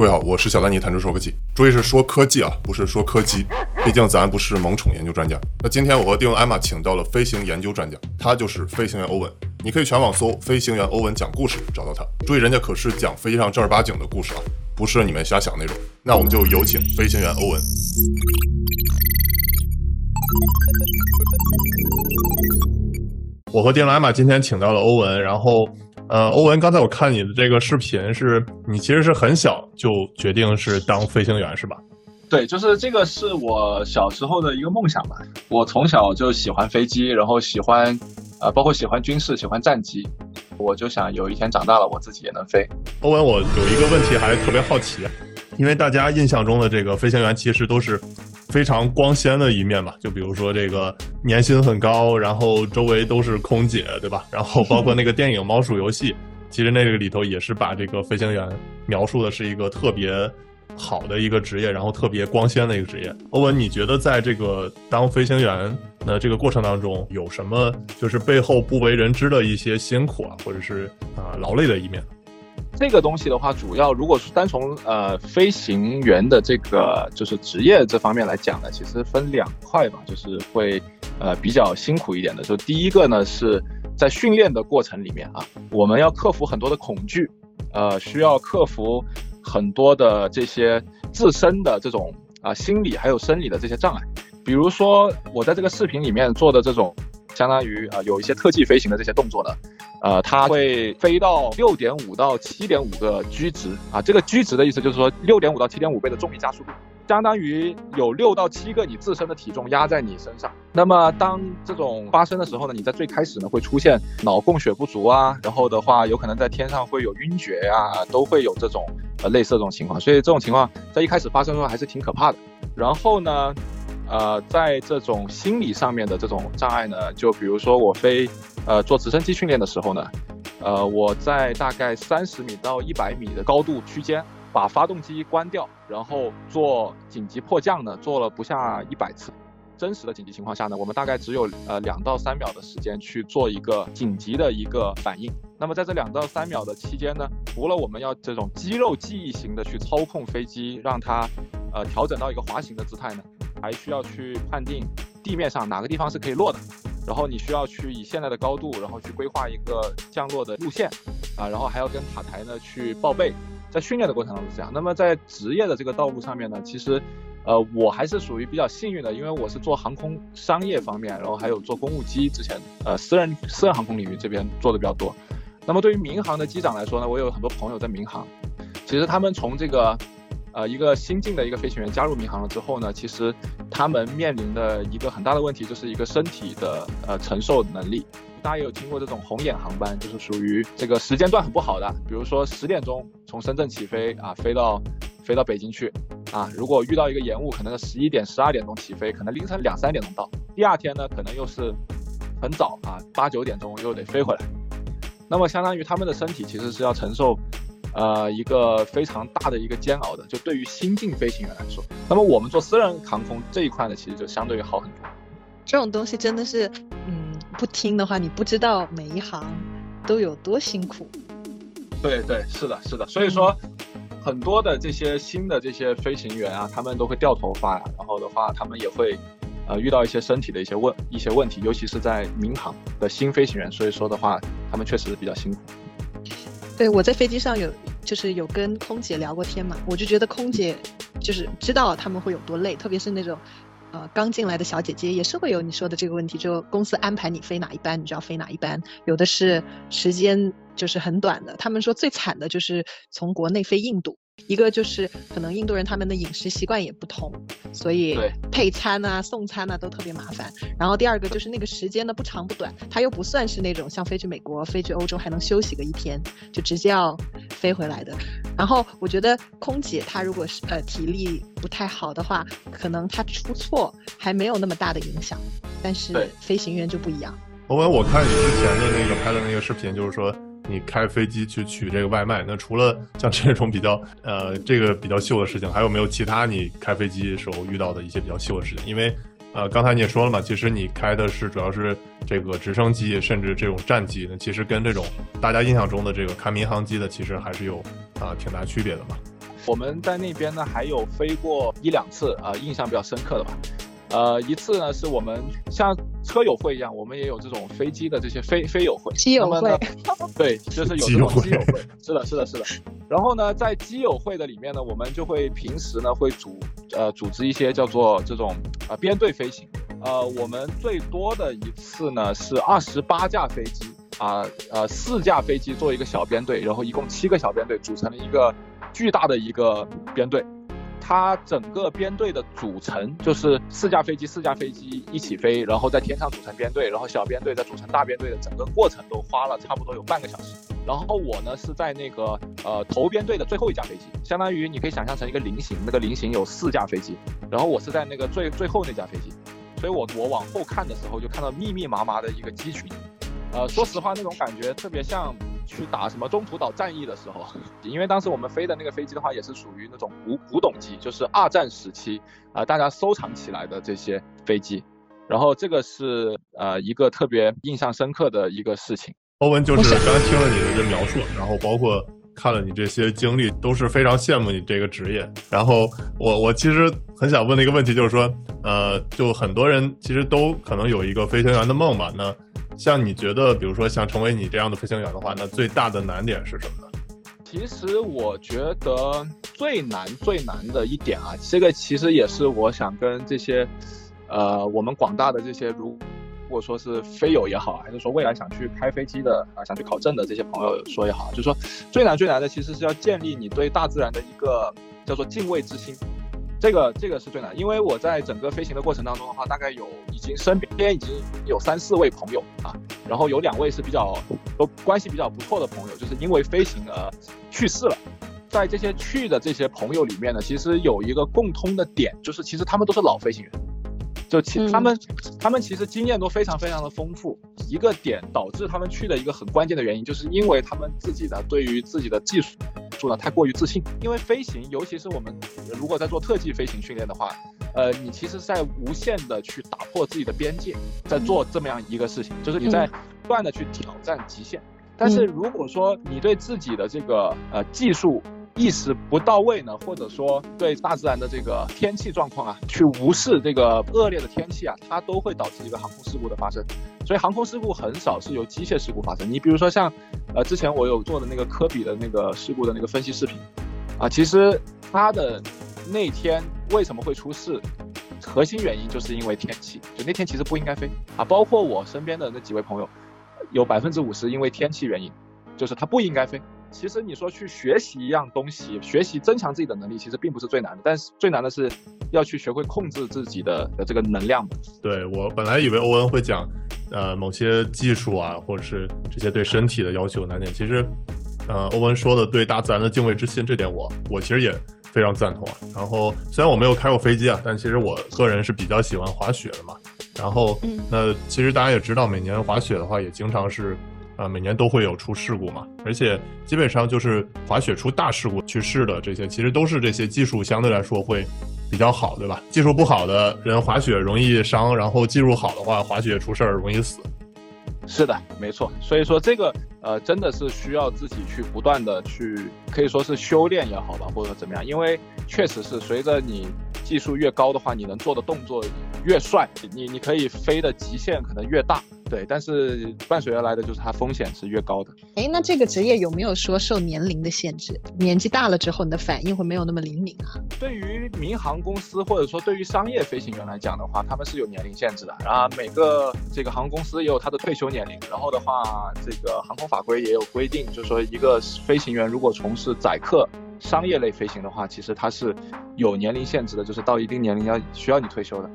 各位好，我是小丹尼，谈车说科技，注意是说科技啊，不是说柯基，毕竟咱不是萌宠研究专家。那今天我和丁艾玛请到了飞行研究专家，他就是飞行员欧文。你可以全网搜“飞行员欧文讲故事”找到他。注意，人家可是讲飞机上正儿八经的故事啊，不是你们瞎想那种。那我们就有请飞行员欧文。我和丁艾玛今天请到了欧文，然后。呃，欧文，刚才我看你的这个视频，是你其实是很小就决定是当飞行员，是吧？对，就是这个是我小时候的一个梦想吧。我从小就喜欢飞机，然后喜欢，呃，包括喜欢军事，喜欢战机。我就想有一天长大了，我自己也能飞。欧文，我有一个问题还特别好奇，因为大家印象中的这个飞行员其实都是。非常光鲜的一面吧，就比如说这个年薪很高，然后周围都是空姐，对吧？然后包括那个电影《猫鼠游戏》，其实那个里头也是把这个飞行员描述的是一个特别好的一个职业，然后特别光鲜的一个职业。欧文，你觉得在这个当飞行员的这个过程当中，有什么就是背后不为人知的一些辛苦啊，或者是啊劳累的一面？这个东西的话，主要如果是单从呃飞行员的这个就是职业这方面来讲呢，其实分两块吧，就是会呃比较辛苦一点的。就第一个呢，是在训练的过程里面啊，我们要克服很多的恐惧，呃，需要克服很多的这些自身的这种啊心理还有生理的这些障碍。比如说我在这个视频里面做的这种，相当于啊有一些特技飞行的这些动作呢。呃，它会飞到六点五到七点五个 G 值啊，这个 G 值的意思就是说六点五到七点五倍的重力加速度，相当于有六到七个你自身的体重压在你身上。那么当这种发生的时候呢，你在最开始呢会出现脑供血不足啊，然后的话有可能在天上会有晕厥呀，都会有这种呃类似这种情况。所以这种情况在一开始发生的时候还是挺可怕的。然后呢？呃，在这种心理上面的这种障碍呢，就比如说我飞，呃，做直升机训练的时候呢，呃，我在大概三十米到一百米的高度区间，把发动机关掉，然后做紧急迫降呢，做了不下一百次。真实的紧急情况下呢，我们大概只有呃两到三秒的时间去做一个紧急的一个反应。那么在这两到三秒的期间呢，除了我们要这种肌肉记忆型的去操控飞机，让它呃调整到一个滑行的姿态呢。还需要去判定地面上哪个地方是可以落的，然后你需要去以现在的高度，然后去规划一个降落的路线，啊，然后还要跟塔台呢去报备，在训练的过程当中是这样。那么在职业的这个道路上面呢，其实，呃，我还是属于比较幸运的，因为我是做航空商业方面，然后还有做公务机，之前呃私人私人航空领域这边做的比较多。那么对于民航的机长来说呢，我有很多朋友在民航，其实他们从这个。呃，一个新进的一个飞行员加入民航了之后呢，其实他们面临的一个很大的问题就是一个身体的呃承受能力。大家也有听过这种红眼航班，就是属于这个时间段很不好的，比如说十点钟从深圳起飞啊，飞到飞到北京去啊，如果遇到一个延误，可能是十一点、十二点钟起飞，可能凌晨两三点钟到，第二天呢可能又是很早啊，八九点钟又得飞回来。那么相当于他们的身体其实是要承受。呃，一个非常大的一个煎熬的，就对于新进飞行员来说，那么我们做私人航空这一块呢，其实就相对于好很多。这种东西真的是，嗯，不听的话，你不知道每一行都有多辛苦。对对，是的，是的。所以说，很多的这些新的这些飞行员啊，他们都会掉头发呀，然后的话，他们也会呃遇到一些身体的一些问一些问题，尤其是在民航的新飞行员，所以说的话，他们确实比较辛苦。对，我在飞机上有，就是有跟空姐聊过天嘛，我就觉得空姐就是知道他们会有多累，特别是那种，呃，刚进来的小姐姐也是会有你说的这个问题，就公司安排你飞哪一班，你就要飞哪一班，有的是时间就是很短的，他们说最惨的就是从国内飞印度。一个就是可能印度人他们的饮食习惯也不同，所以配餐啊、送餐啊都特别麻烦。然后第二个就是那个时间呢不长不短，它又不算是那种像飞去美国、飞去欧洲还能休息个一天，就直接要飞回来的。然后我觉得空姐她如果是呃体力不太好的话，可能她出错还没有那么大的影响，但是飞行员就不一样。欧文，我看你之前的那个拍的那个视频，就是说。你开飞机去取这个外卖，那除了像这种比较呃这个比较秀的事情，还有没有其他你开飞机时候遇到的一些比较秀的事情？因为呃刚才你也说了嘛，其实你开的是主要是这个直升机，甚至这种战机，那其实跟这种大家印象中的这个开民航机的，其实还是有啊挺大区别的嘛。我们在那边呢还有飞过一两次，呃，印象比较深刻的吧。呃，一次呢是我们像车友会一样，我们也有这种飞机的这些飞飞友会。机友会。对，就是有这种机友会。是的，是的，是的。然后呢，在机友会的里面呢，我们就会平时呢会组呃组织一些叫做这种啊编队飞行。呃，我们最多的一次呢是二十八架飞机啊呃四架飞机做一个小编队，然后一共七个小编队组成了一个巨大的一个编队。它整个编队的组成就是四架飞机，四架飞机一起飞，然后在天上组成编队，然后小编队再组成大编队的整个过程都花了差不多有半个小时。然后我呢是在那个呃头编队的最后一架飞机，相当于你可以想象成一个菱形，那个菱形有四架飞机，然后我是在那个最最后那架飞机，所以我我往后看的时候就看到密密麻麻的一个机群，呃，说实话那种感觉特别像。去打什么中途岛战役的时候，因为当时我们飞的那个飞机的话，也是属于那种古古董机，就是二战时期啊大家收藏起来的这些飞机。然后这个是呃一个特别印象深刻的一个事情。欧文就是刚才听了你的这描述，然后包括看了你这些经历，都是非常羡慕你这个职业。然后我我其实很想问的一个问题就是说，呃，就很多人其实都可能有一个飞行员的梦吧？那像你觉得，比如说想成为你这样的飞行员的话，那最大的难点是什么呢？其实我觉得最难最难的一点啊，这个其实也是我想跟这些，呃，我们广大的这些，如如果说是飞友也好，还是说未来想去开飞机的啊，想去考证的这些朋友说也好，就是说最难最难的其实是要建立你对大自然的一个叫做敬畏之心。这个这个是最难，因为我在整个飞行的过程当中的话，大概有已经身边已经有三四位朋友啊，然后有两位是比较都关系比较不错的朋友，就是因为飞行而去世了。在这些去的这些朋友里面呢，其实有一个共通的点，就是其实他们都是老飞行员，就其他们他们其实经验都非常非常的丰富。一个点导致他们去的一个很关键的原因，就是因为他们自己的对于自己的技术。呢太过于自信，因为飞行，尤其是我们如果在做特技飞行训练的话，呃，你其实是在无限的去打破自己的边界，在做这么样一个事情，就是你在不断的去挑战极限。但是如果说你对自己的这个呃技术，意识不到位呢，或者说对大自然的这个天气状况啊，去无视这个恶劣的天气啊，它都会导致一个航空事故的发生。所以航空事故很少是由机械事故发生。你比如说像，呃，之前我有做的那个科比的那个事故的那个分析视频，啊，其实它的那天为什么会出事，核心原因就是因为天气，就那天其实不应该飞啊。包括我身边的那几位朋友，有百分之五十因为天气原因，就是他不应该飞。其实你说去学习一样东西，学习增强自己的能力，其实并不是最难的。但是最难的是要去学会控制自己的的这个能量。对我本来以为欧文会讲，呃，某些技术啊，或者是这些对身体的要求难点。其实，呃，欧文说的对大自然的敬畏之心，这点我我其实也非常赞同啊。然后虽然我没有开过飞机啊，但其实我个人是比较喜欢滑雪的嘛。然后，那其实大家也知道，每年滑雪的话也经常是。啊，每年都会有出事故嘛，而且基本上就是滑雪出大事故去世的这些，其实都是这些技术相对来说会比较好，对吧？技术不好的人滑雪容易伤，然后技术好的话滑雪出事儿容易死。是的，没错。所以说这个呃，真的是需要自己去不断的去，可以说是修炼也好吧，或者怎么样，因为确实是随着你技术越高的话，你能做的动作越帅，你你可以飞的极限可能越大。对，但是伴随而来的就是它风险是越高的。哎，那这个职业有没有说受年龄的限制？年纪大了之后，你的反应会没有那么灵敏啊？对于民航公司或者说对于商业飞行员来讲的话，他们是有年龄限制的。然后每个这个航空公司也有它的退休年龄。然后的话，这个航空法规也有规定，就是说一个飞行员如果从事载客商业类飞行的话，其实它是有年龄限制的，就是到一定年龄要需要你退休的。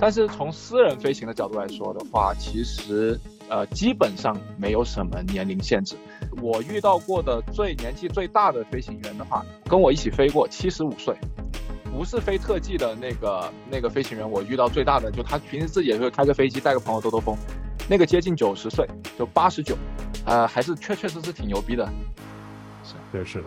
但是从私人飞行的角度来说的话，其实呃基本上没有什么年龄限制。我遇到过的最年纪最大的飞行员的话，跟我一起飞过，七十五岁，不是飞特技的那个那个飞行员，我遇到最大的就他平时自己也会开个飞机带个朋友兜兜风，那个接近九十岁，就八十九，呃还是确确实实挺牛逼的。是，对，是的。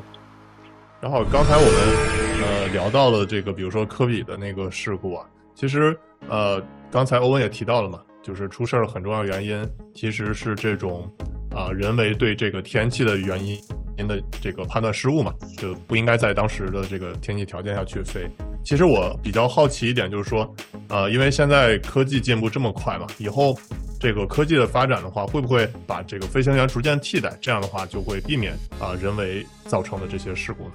然后刚才我们呃聊到了这个，比如说科比的那个事故啊。其实，呃，刚才欧文也提到了嘛，就是出事儿很重要原因其实是这种，啊，人为对这个天气的原因您的这个判断失误嘛，就不应该在当时的这个天气条件下去飞。其实我比较好奇一点，就是说，呃，因为现在科技进步这么快嘛，以后这个科技的发展的话，会不会把这个飞行员逐渐替代？这样的话就会避免啊人为造成的这些事故呢？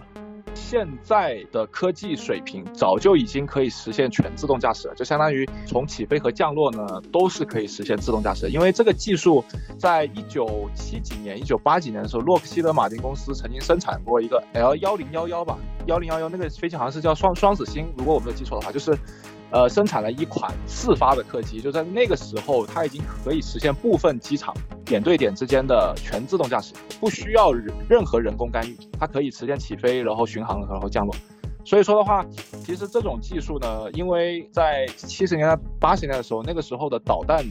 现在的科技水平早就已经可以实现全自动驾驶了，就相当于从起飞和降落呢都是可以实现自动驾驶。因为这个技术在一九七几年、一九八几年的时候，洛克希德马丁公司曾经生产过一个 L 幺零幺幺吧，幺零幺幺那个飞机好像是叫双双子星，如果我没有记错的话，就是。呃，生产了一款四发的客机，就在那个时候，它已经可以实现部分机场点对点之间的全自动驾驶，不需要任何人工干预，它可以实现起飞，然后巡航，然后降落。所以说的话，其实这种技术呢，因为在七十年代、八十年代的时候，那个时候的导弹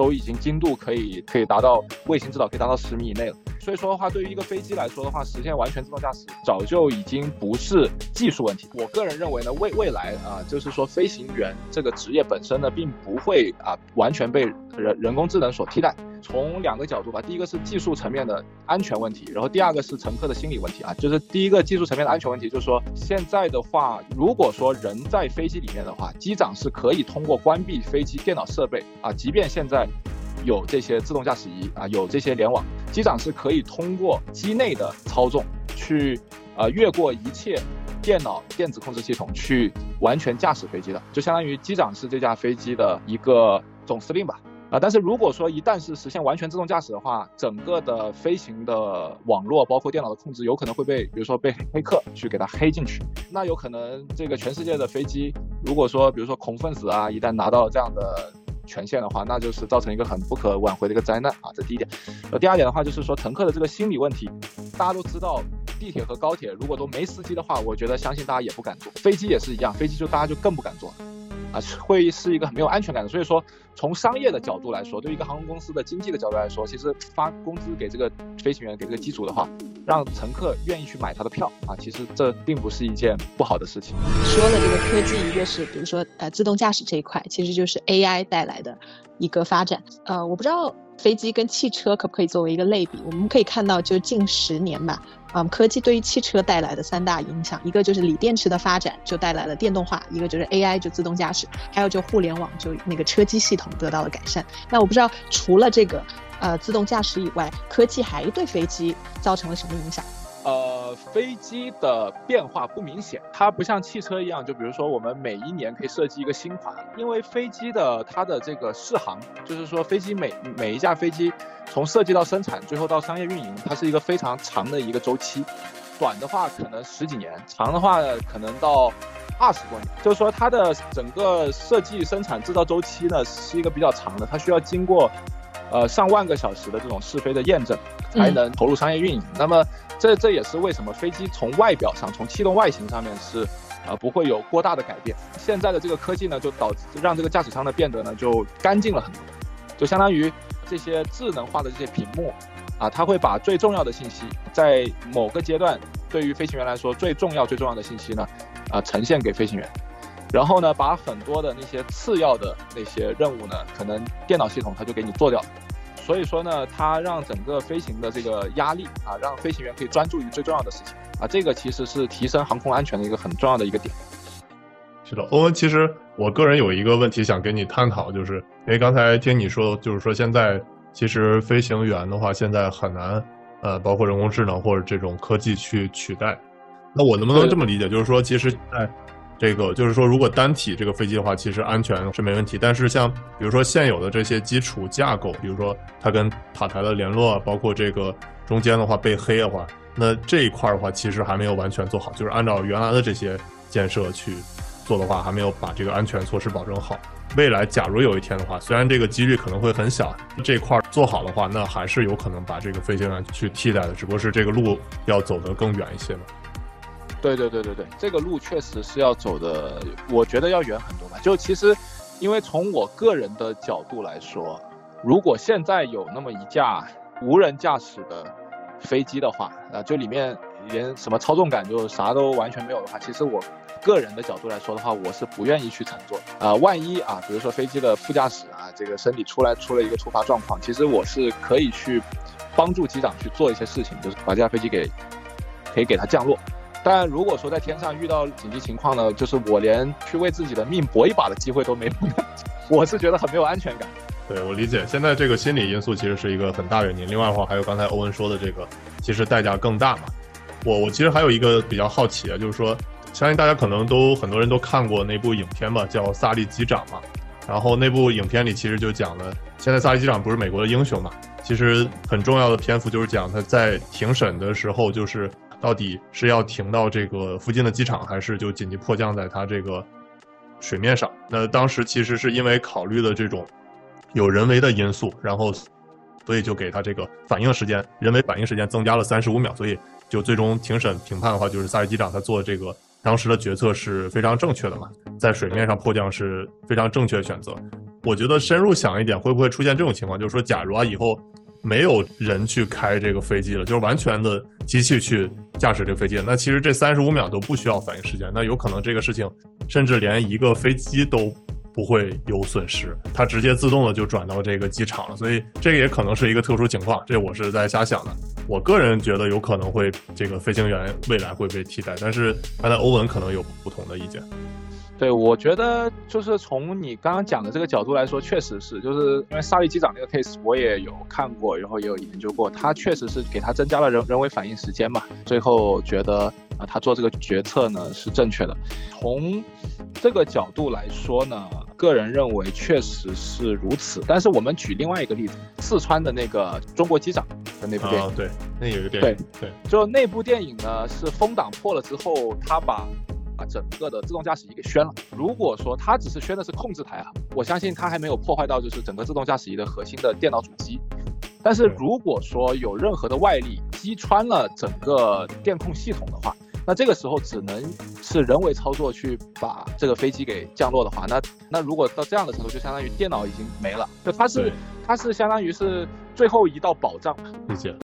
都已经精度可以可以达到卫星制导可以达到十米以内了。所以说的话，对于一个飞机来说的话，实现完全自动驾驶早就已经不是技术问题。我个人认为呢，未未来啊，就是说飞行员这个职业本身呢，并不会啊完全被人人工智能所替代。从两个角度吧，第一个是技术层面的安全问题，然后第二个是乘客的心理问题啊。就是第一个技术层面的安全问题，就是说现在的话，如果说人在飞机里面的话，机长是可以通过关闭飞机电脑设备啊，即便现在。有这些自动驾驶仪啊，有这些联网，机长是可以通过机内的操纵去，啊，越过一切电脑电子控制系统去完全驾驶飞机的，就相当于机长是这架飞机的一个总司令吧，啊，但是如果说一旦是实现完全自动驾驶的话，整个的飞行的网络包括电脑的控制有可能会被，比如说被黑客去给它黑进去，那有可能这个全世界的飞机，如果说比如说恐怖分子啊，一旦拿到了这样的。权限的话，那就是造成一个很不可挽回的一个灾难啊！这第一点。呃，第二点的话，就是说乘客的这个心理问题，大家都知道，地铁和高铁如果都没司机的话，我觉得相信大家也不敢坐。飞机也是一样，飞机就大家就更不敢坐。啊，会是一个很没有安全感的。所以说，从商业的角度来说，对于一个航空公司的经济的角度来说，其实发工资给这个飞行员，给这个机组的话，让乘客愿意去买他的票啊，其实这并不是一件不好的事情。说了这个科技，一个是比如说呃自动驾驶这一块，其实就是 AI 带来的一个发展。呃，我不知道飞机跟汽车可不可以作为一个类比。我们可以看到，就近十年吧。嗯，科技对于汽车带来的三大影响，一个就是锂电池的发展，就带来了电动化；一个就是 AI，就自动驾驶；还有就互联网，就那个车机系统得到了改善。那我不知道，除了这个呃自动驾驶以外，科技还对飞机造成了什么影响？呃，飞机的变化不明显，它不像汽车一样，就比如说我们每一年可以设计一个新款，因为飞机的它的这个试航，就是说飞机每每一架飞机从设计到生产，最后到商业运营，它是一个非常长的一个周期，短的话可能十几年，长的话可能到二十多年，就是说它的整个设计、生产、制造周期呢是一个比较长的，它需要经过呃上万个小时的这种试飞的验证，才能投入商业运营。那么这这也是为什么飞机从外表上，从气动外形上面是，呃，不会有过大的改变。现在的这个科技呢，就导致让这个驾驶舱呢变得呢就干净了很多，就相当于这些智能化的这些屏幕，啊，它会把最重要的信息，在某个阶段对于飞行员来说最重要最重要的信息呢，啊，呈现给飞行员，然后呢，把很多的那些次要的那些任务呢，可能电脑系统它就给你做掉。所以说呢，它让整个飞行的这个压力啊，让飞行员可以专注于最重要的事情啊，这个其实是提升航空安全的一个很重要的一个点。是的，欧文，其实我个人有一个问题想跟你探讨，就是因为刚才听你说，就是说现在其实飞行员的话，现在很难呃，包括人工智能或者这种科技去取代。那我能不能这么理解，就是说其实在这个就是说，如果单体这个飞机的话，其实安全是没问题。但是像比如说现有的这些基础架构，比如说它跟塔台的联络，包括这个中间的话被黑的话，那这一块的话其实还没有完全做好。就是按照原来的这些建设去做的话，还没有把这个安全措施保证好。未来假如有一天的话，虽然这个几率可能会很小，这块做好的话，那还是有可能把这个飞行员去替代的，只不过是这个路要走得更远一些嘛。对对对对对，这个路确实是要走的，我觉得要远很多吧。就其实，因为从我个人的角度来说，如果现在有那么一架无人驾驶的飞机的话，啊，就里面连什么操纵杆就啥都完全没有的话，其实我个人的角度来说的话，我是不愿意去乘坐啊。万一啊，比如说飞机的副驾驶啊，这个身体出来出了一个突发状况，其实我是可以去帮助机长去做一些事情，就是把这架飞机给可以给它降落。但如果说在天上遇到紧急情况呢，就是我连去为自己的命搏一把的机会都没有，我是觉得很没有安全感。对我理解，现在这个心理因素其实是一个很大原因。另外的话，还有刚才欧文说的这个，其实代价更大嘛。我我其实还有一个比较好奇啊，就是说，相信大家可能都很多人都看过那部影片吧，叫《萨利机长》嘛。然后那部影片里其实就讲了，现在萨利机长不是美国的英雄嘛？其实很重要的篇幅就是讲他在庭审的时候，就是到底是要停到这个附近的机场，还是就紧急迫降在他这个水面上。那当时其实是因为考虑了这种有人为的因素，然后所以就给他这个反应时间，人为反应时间增加了三十五秒，所以就最终庭审评判的话，就是萨利机长他做这个。当时的决策是非常正确的嘛，在水面上迫降是非常正确的选择。我觉得深入想一点，会不会出现这种情况？就是说，假如啊以后没有人去开这个飞机了，就是完全的机器去驾驶这个飞机，那其实这三十五秒都不需要反应时间，那有可能这个事情甚至连一个飞机都。不会有损失，它直接自动的就转到这个机场了，所以这个也可能是一个特殊情况，这我是在瞎想的。我个人觉得有可能会这个飞行员未来会被替代，但是刚才欧文可能有不同的意见。对，我觉得就是从你刚刚讲的这个角度来说，确实是，就是因为萨利机长那个 case 我也有看过，然后也有研究过，他确实是给他增加了人人为反应时间嘛，最后觉得啊他做这个决策呢是正确的。从这个角度来说呢，个人认为确实是如此。但是我们举另外一个例子，四川的那个中国机长的那部电影，对，那有一个电影，对对，就那部电影呢是风挡破了之后，他把。把整个的自动驾驶仪给宣了。如果说它只是宣的是控制台啊，我相信它还没有破坏到就是整个自动驾驶仪的核心的电脑主机。但是如果说有任何的外力击穿了整个电控系统的话，那这个时候只能是人为操作去把这个飞机给降落的话，那那如果到这样的程度，就相当于电脑已经没了。就它是它是相当于是最后一道保障。理解。